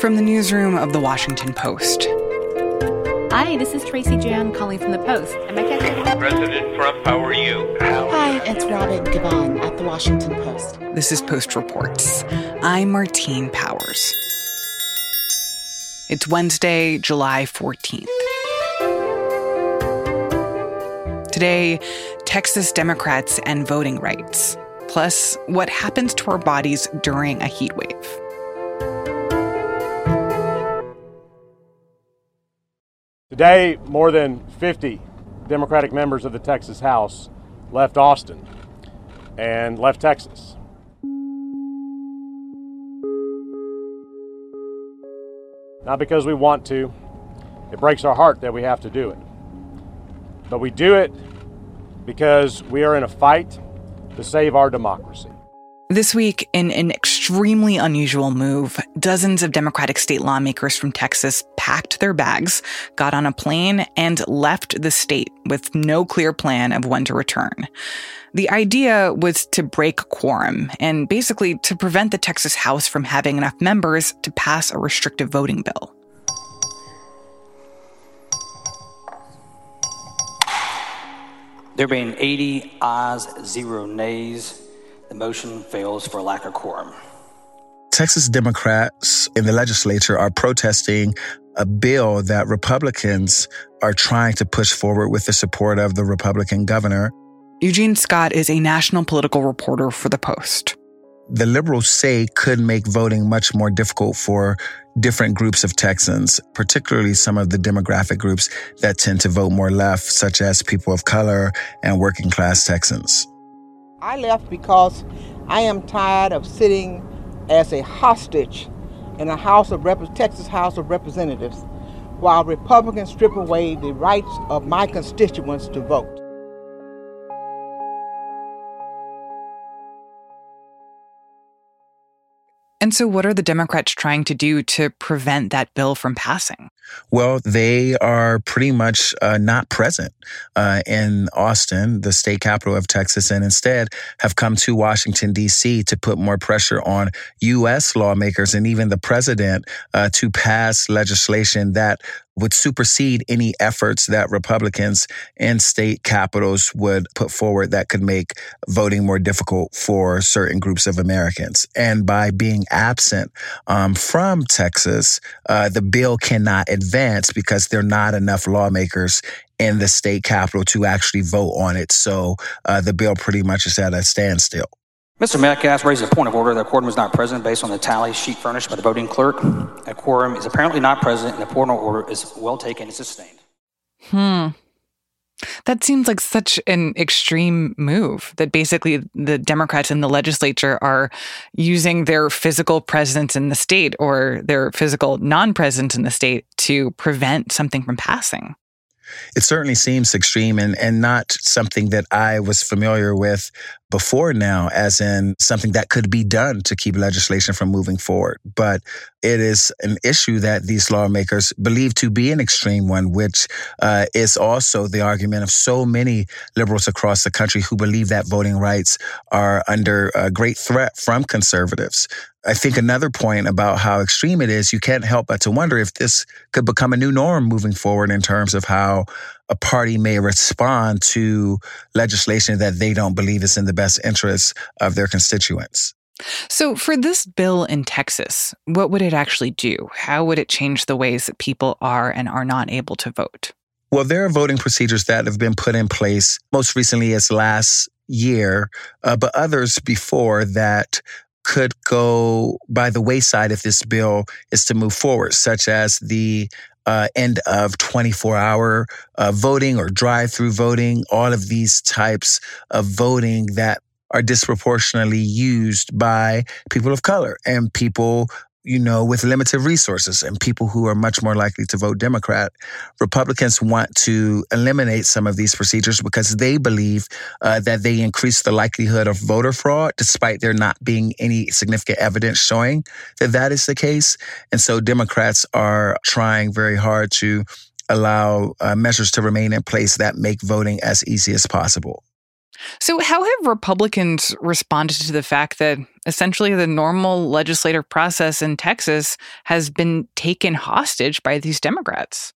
From the newsroom of The Washington Post. Hi, this is Tracy Jan calling from The Post. Am I catching President Trump, how are you? Hi, it's Robin Givhan at The Washington Post. This is Post Reports. I'm Martine Powers. It's Wednesday, July 14th. Today, Texas Democrats and voting rights, plus what happens to our bodies during a heat wave. Today, more than 50 Democratic members of the Texas House left Austin and left Texas. Not because we want to, it breaks our heart that we have to do it. But we do it because we are in a fight to save our democracy. This week, in an extremely unusual move, dozens of Democratic state lawmakers from Texas packed their bags, got on a plane, and left the state with no clear plan of when to return. The idea was to break quorum and basically to prevent the Texas House from having enough members to pass a restrictive voting bill. There being 80 ayes, zero nays, the motion fails for lack of quorum. Texas Democrats in the legislature are protesting a bill that Republicans are trying to push forward with the support of the Republican governor. Eugene Scott is a national political reporter for The Post. The liberals say could make voting much more difficult for different groups of Texans, particularly some of the demographic groups that tend to vote more left, such as people of color and working class Texans. I left because I am tired of sitting as a hostage in the House of Rep- Texas House of Representatives while Republicans strip away the rights of my constituents to vote. And so, what are the Democrats trying to do to prevent that bill from passing? Well, they are pretty much uh, not present uh, in Austin, the state capital of Texas, and instead have come to Washington, D.C. to put more pressure on U.S. lawmakers and even the president uh, to pass legislation that would supersede any efforts that Republicans in state capitals would put forward that could make voting more difficult for certain groups of Americans. And by being absent um, from Texas, uh, the bill cannot advance because there are not enough lawmakers in the state capital to actually vote on it. So uh, the bill pretty much is at a standstill. Mr. Metcalf raises a point of order that a quorum is not present based on the tally sheet furnished by the voting clerk. A quorum is apparently not present, and the point of order is well taken and sustained. Hmm. That seems like such an extreme move that basically the Democrats in the legislature are using their physical presence in the state or their physical non presence in the state to prevent something from passing. It certainly seems extreme and, and not something that I was familiar with before now, as in something that could be done to keep legislation from moving forward. But it is an issue that these lawmakers believe to be an extreme one, which uh, is also the argument of so many liberals across the country who believe that voting rights are under a great threat from conservatives. I think another point about how extreme it is, you can't help but to wonder if this could become a new norm moving forward in terms of how a party may respond to legislation that they don't believe is in the best interests of their constituents. So, for this bill in Texas, what would it actually do? How would it change the ways that people are and are not able to vote? Well, there are voting procedures that have been put in place most recently as last year, uh, but others before that could go by the wayside if this bill is to move forward, such as the uh, end of 24 hour uh, voting or drive through voting, all of these types of voting that are disproportionately used by people of color and people you know, with limited resources and people who are much more likely to vote Democrat. Republicans want to eliminate some of these procedures because they believe uh, that they increase the likelihood of voter fraud, despite there not being any significant evidence showing that that is the case. And so Democrats are trying very hard to allow uh, measures to remain in place that make voting as easy as possible. So, how have Republicans responded to the fact that essentially the normal legislative process in Texas has been taken hostage by these Democrats?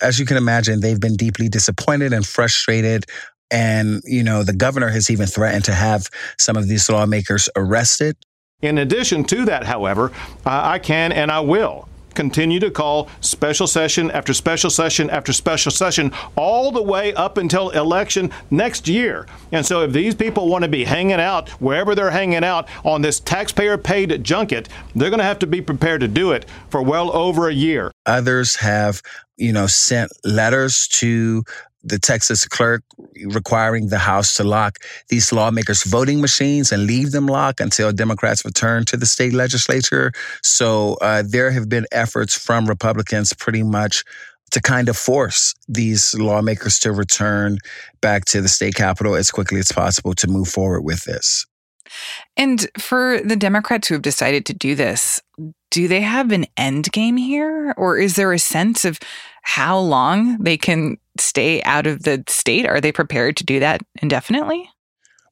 As you can imagine, they've been deeply disappointed and frustrated. And, you know, the governor has even threatened to have some of these lawmakers arrested. In addition to that, however, I can and I will continue to call special session after special session after special session all the way up until election next year. And so if these people want to be hanging out wherever they're hanging out on this taxpayer paid junket, they're going to have to be prepared to do it for well over a year. Others have, you know, sent letters to the Texas clerk requiring the House to lock these lawmakers' voting machines and leave them locked until Democrats return to the state legislature. So uh, there have been efforts from Republicans pretty much to kind of force these lawmakers to return back to the state capitol as quickly as possible to move forward with this. And for the Democrats who have decided to do this, do they have an end game here? Or is there a sense of how long they can stay out of the state? Are they prepared to do that indefinitely?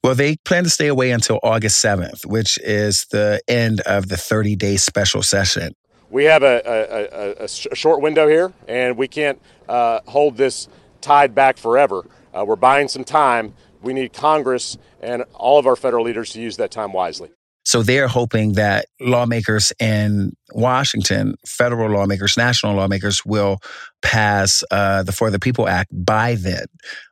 Well, they plan to stay away until August 7th, which is the end of the 30 day special session. We have a, a, a, a short window here, and we can't uh, hold this tide back forever. Uh, we're buying some time. We need Congress and all of our federal leaders to use that time wisely. So they're hoping that lawmakers in Washington, federal lawmakers, national lawmakers, will pass uh, the For the People Act by then.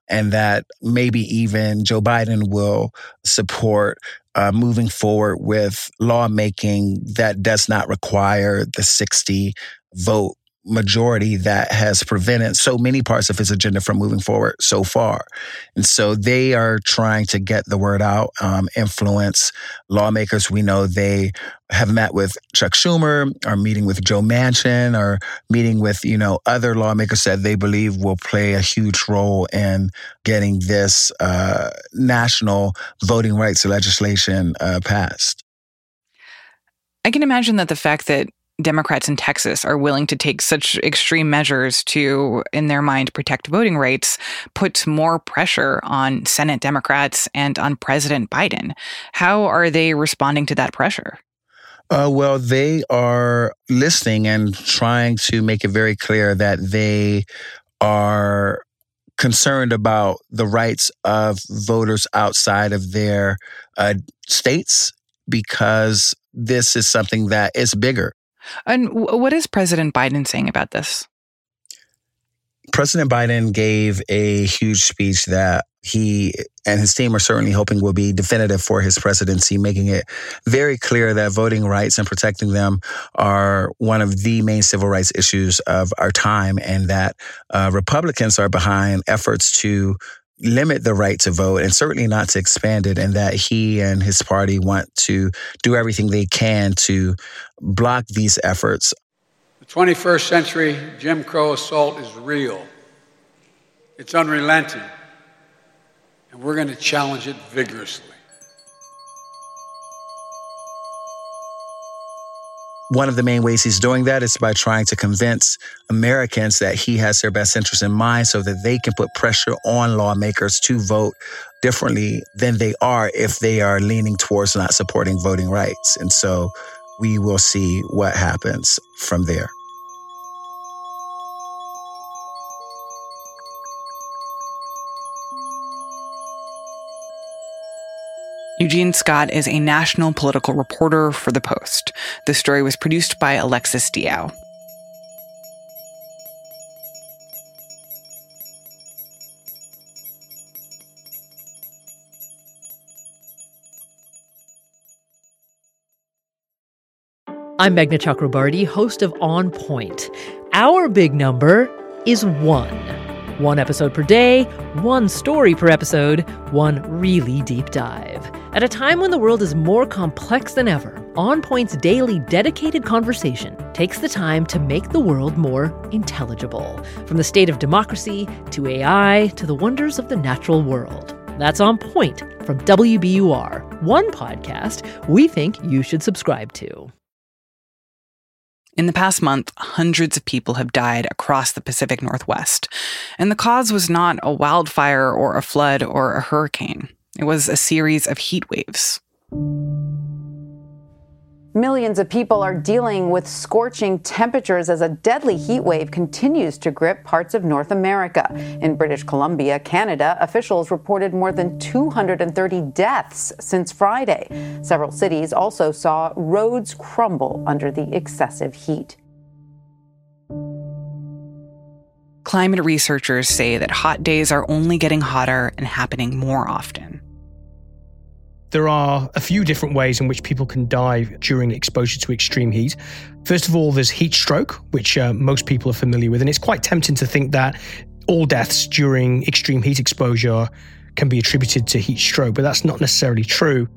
And that maybe even Joe Biden will support uh, moving forward with lawmaking that does not require the 60 vote majority that has prevented so many parts of his agenda from moving forward so far. And so they are trying to get the word out, um, influence lawmakers. We know they have met with Chuck Schumer, are meeting with Joe Manchin, are meeting with, you know, other lawmakers that they believe will play a huge role in getting this uh, national voting rights legislation uh, passed. I can imagine that the fact that Democrats in Texas are willing to take such extreme measures to, in their mind, protect voting rights puts more pressure on Senate Democrats and on President Biden. How are they responding to that pressure? Uh, well, they are listening and trying to make it very clear that they are concerned about the rights of voters outside of their uh, states because this is something that is bigger and what is President Biden saying about this? President Biden gave a huge speech that he and his team are certainly hoping will be definitive for his presidency, making it very clear that voting rights and protecting them are one of the main civil rights issues of our time, and that uh, Republicans are behind efforts to limit the right to vote and certainly not to expand it, and that he and his party want to do everything they can to block these efforts. The 21st century Jim Crow assault is real, it's unrelenting, and we're going to challenge it vigorously. One of the main ways he's doing that is by trying to convince Americans that he has their best interest in mind so that they can put pressure on lawmakers to vote differently than they are if they are leaning towards not supporting voting rights. And so we will see what happens from there. Eugene Scott is a national political reporter for The Post. The story was produced by Alexis Diao. I'm Meghna Chakrabarti, host of On Point. Our big number is one. One episode per day, one story per episode, one really deep dive. At a time when the world is more complex than ever, On Point's daily dedicated conversation takes the time to make the world more intelligible. From the state of democracy to AI to the wonders of the natural world. That's On Point from WBUR, one podcast we think you should subscribe to. In the past month, hundreds of people have died across the Pacific Northwest, and the cause was not a wildfire or a flood or a hurricane. It was a series of heat waves. Millions of people are dealing with scorching temperatures as a deadly heat wave continues to grip parts of North America. In British Columbia, Canada, officials reported more than 230 deaths since Friday. Several cities also saw roads crumble under the excessive heat. Climate researchers say that hot days are only getting hotter and happening more often. There are a few different ways in which people can die during exposure to extreme heat. First of all, there's heat stroke, which uh, most people are familiar with. And it's quite tempting to think that all deaths during extreme heat exposure can be attributed to heat stroke, but that's not necessarily true.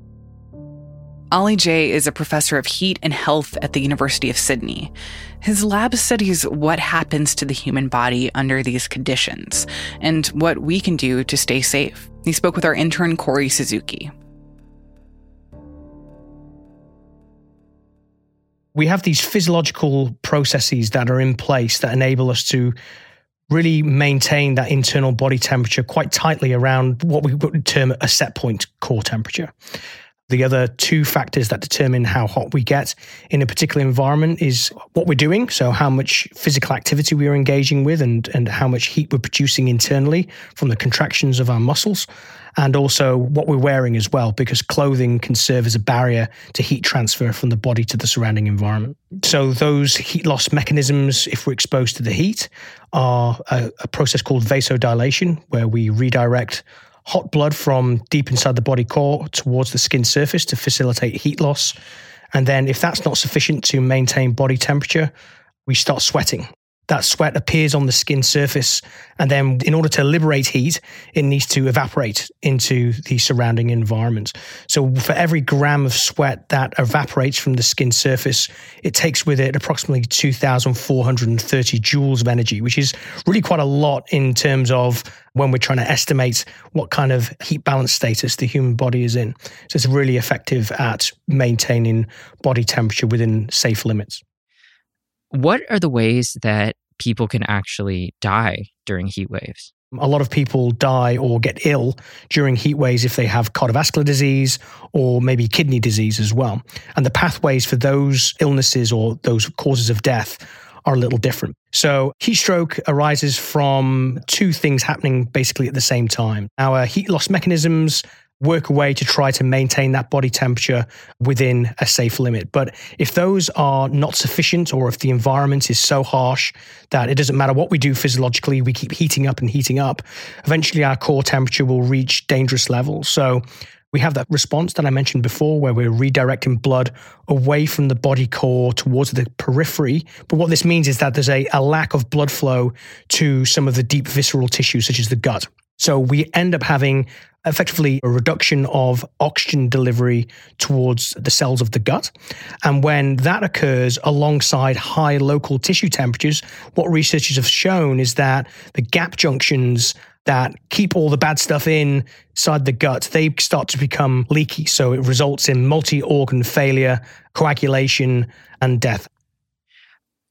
Ollie Jay is a professor of heat and health at the University of Sydney. His lab studies what happens to the human body under these conditions and what we can do to stay safe. He spoke with our intern, Corey Suzuki. We have these physiological processes that are in place that enable us to really maintain that internal body temperature quite tightly around what we would term a set point core temperature. The other two factors that determine how hot we get in a particular environment is what we're doing, so how much physical activity we are engaging with and, and how much heat we're producing internally from the contractions of our muscles, and also what we're wearing as well, because clothing can serve as a barrier to heat transfer from the body to the surrounding environment. So, those heat loss mechanisms, if we're exposed to the heat, are a, a process called vasodilation, where we redirect hot blood from deep inside the body core towards the skin surface to facilitate heat loss. And then, if that's not sufficient to maintain body temperature, we start sweating that sweat appears on the skin surface. And then, in order to liberate heat, it needs to evaporate into the surrounding environment. So, for every gram of sweat that evaporates from the skin surface, it takes with it approximately 2,430 joules of energy, which is really quite a lot in terms of when we're trying to estimate what kind of heat balance status the human body is in. So, it's really effective at maintaining body temperature within safe limits. What are the ways that people can actually die during heat waves? A lot of people die or get ill during heat waves if they have cardiovascular disease or maybe kidney disease as well. And the pathways for those illnesses or those causes of death are a little different. So, heat stroke arises from two things happening basically at the same time. Our heat loss mechanisms work a way to try to maintain that body temperature within a safe limit. But if those are not sufficient, or if the environment is so harsh that it doesn't matter what we do physiologically, we keep heating up and heating up, eventually our core temperature will reach dangerous levels. So we have that response that I mentioned before, where we're redirecting blood away from the body core towards the periphery. But what this means is that there's a, a lack of blood flow to some of the deep visceral tissues, such as the gut. So we end up having effectively a reduction of oxygen delivery towards the cells of the gut. And when that occurs alongside high local tissue temperatures, what researchers have shown is that the gap junctions that keep all the bad stuff inside the gut, they start to become leaky. So it results in multi organ failure, coagulation, and death.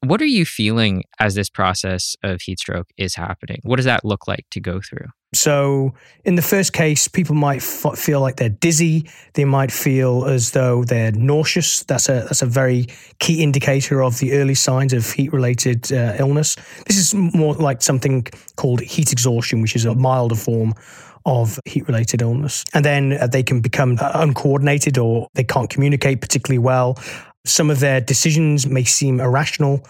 What are you feeling as this process of heat stroke is happening? What does that look like to go through? So, in the first case, people might f- feel like they're dizzy. They might feel as though they're nauseous. That's a that's a very key indicator of the early signs of heat-related uh, illness. This is more like something called heat exhaustion, which is a milder form of heat-related illness. And then uh, they can become uh, uncoordinated, or they can't communicate particularly well. Some of their decisions may seem irrational.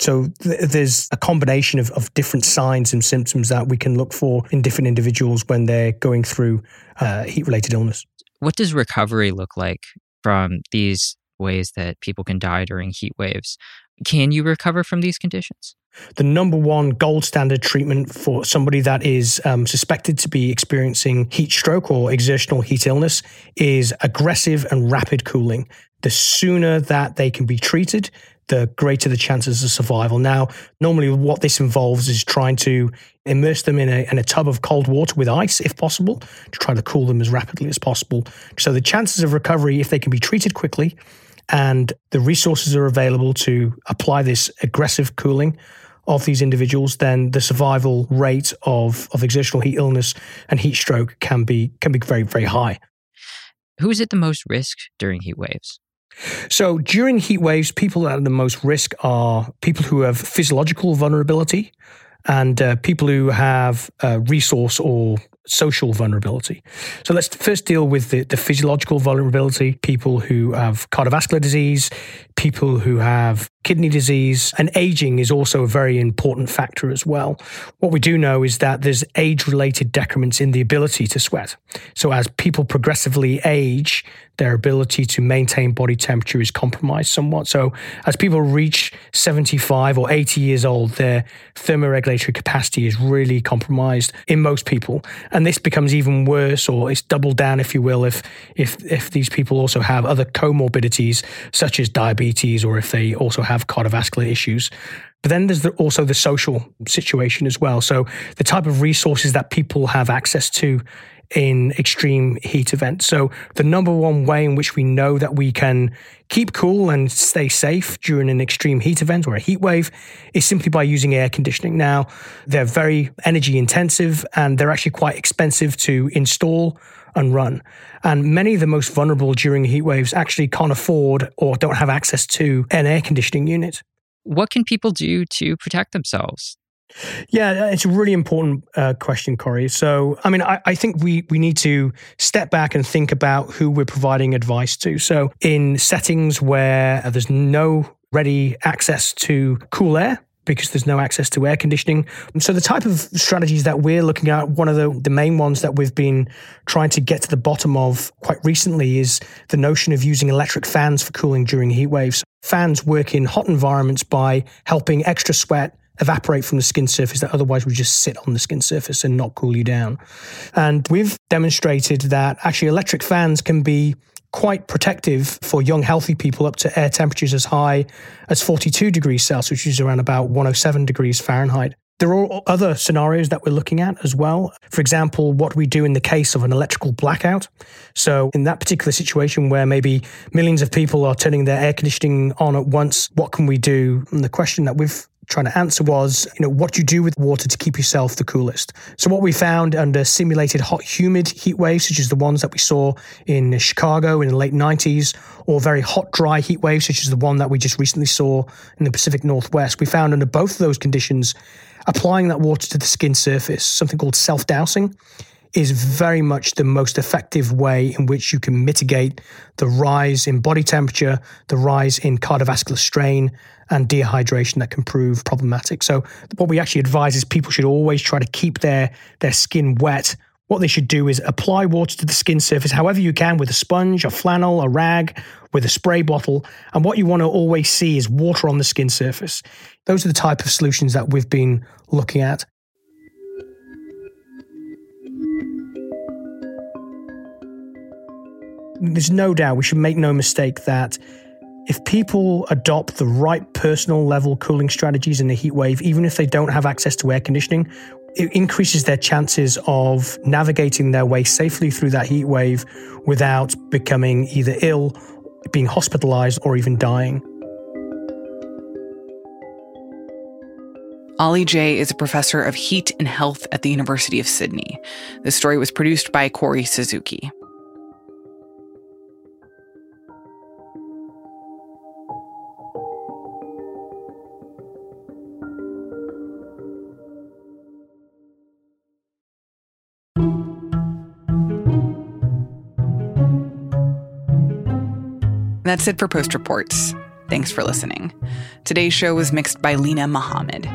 So th- there's a combination of, of different signs and symptoms that we can look for in different individuals when they're going through uh, heat related illness. What does recovery look like from these ways that people can die during heat waves? Can you recover from these conditions? The number one gold standard treatment for somebody that is um, suspected to be experiencing heat stroke or exertional heat illness is aggressive and rapid cooling. The sooner that they can be treated, the greater the chances of survival. Now, normally, what this involves is trying to immerse them in a, in a tub of cold water with ice, if possible, to try to cool them as rapidly as possible. So, the chances of recovery, if they can be treated quickly and the resources are available to apply this aggressive cooling of these individuals, then the survival rate of, of exertional heat illness and heat stroke can be can be very, very high. Who is at the most risk during heat waves? So during heat waves, people at the most risk are people who have physiological vulnerability and uh, people who have uh, resource or social vulnerability. So let's first deal with the, the physiological vulnerability people who have cardiovascular disease, people who have kidney disease, and aging is also a very important factor as well. What we do know is that there's age related decrements in the ability to sweat. So as people progressively age, their ability to maintain body temperature is compromised somewhat. So as people reach 75 or 80 years old, their thermoregulatory capacity is really compromised in most people. And this becomes even worse or it's doubled down, if you will, if if if these people also have other comorbidities such as diabetes or if they also have cardiovascular issues. But then there's the, also the social situation as well. So the type of resources that people have access to in extreme heat events. So, the number one way in which we know that we can keep cool and stay safe during an extreme heat event or a heat wave is simply by using air conditioning. Now, they're very energy intensive and they're actually quite expensive to install and run. And many of the most vulnerable during heat waves actually can't afford or don't have access to an air conditioning unit. What can people do to protect themselves? Yeah, it's a really important uh, question, Corey. So, I mean, I, I, think we we need to step back and think about who we're providing advice to. So, in settings where there's no ready access to cool air, because there's no access to air conditioning. So the type of strategies that we're looking at, one of the, the main ones that we've been trying to get to the bottom of quite recently is the notion of using electric fans for cooling during heat waves. Fans work in hot environments by helping extra sweat evaporate from the skin surface that otherwise would just sit on the skin surface and not cool you down. And we've demonstrated that actually electric fans can be quite protective for young, healthy people up to air temperatures as high as 42 degrees Celsius, which is around about 107 degrees Fahrenheit. There are other scenarios that we're looking at as well. For example, what we do in the case of an electrical blackout. So, in that particular situation where maybe millions of people are turning their air conditioning on at once, what can we do? And the question that we've trying to answer was, you know, what you do with water to keep yourself the coolest. So what we found under simulated hot, humid heat waves, such as the ones that we saw in Chicago in the late 90s, or very hot, dry heat waves, such as the one that we just recently saw in the Pacific Northwest, we found under both of those conditions, applying that water to the skin surface, something called self-dousing, is very much the most effective way in which you can mitigate the rise in body temperature, the rise in cardiovascular strain, and dehydration that can prove problematic. So, what we actually advise is people should always try to keep their, their skin wet. What they should do is apply water to the skin surface however you can with a sponge, a flannel, a rag, with a spray bottle. And what you want to always see is water on the skin surface. Those are the type of solutions that we've been looking at. There's no doubt we should make no mistake that if people adopt the right personal level cooling strategies in a heat wave, even if they don't have access to air conditioning, it increases their chances of navigating their way safely through that heat wave without becoming either ill, being hospitalized, or even dying. Ollie Jay is a professor of heat and health at the University of Sydney. The story was produced by Corey Suzuki. That's it for Post Reports. Thanks for listening. Today's show was mixed by Lena Mohammed.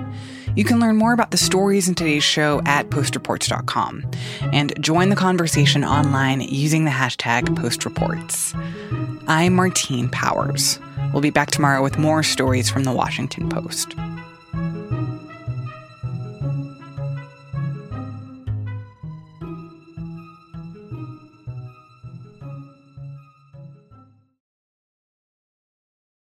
You can learn more about the stories in today's show at postreports.com and join the conversation online using the hashtag postreports. I'm Martine Powers. We'll be back tomorrow with more stories from the Washington Post.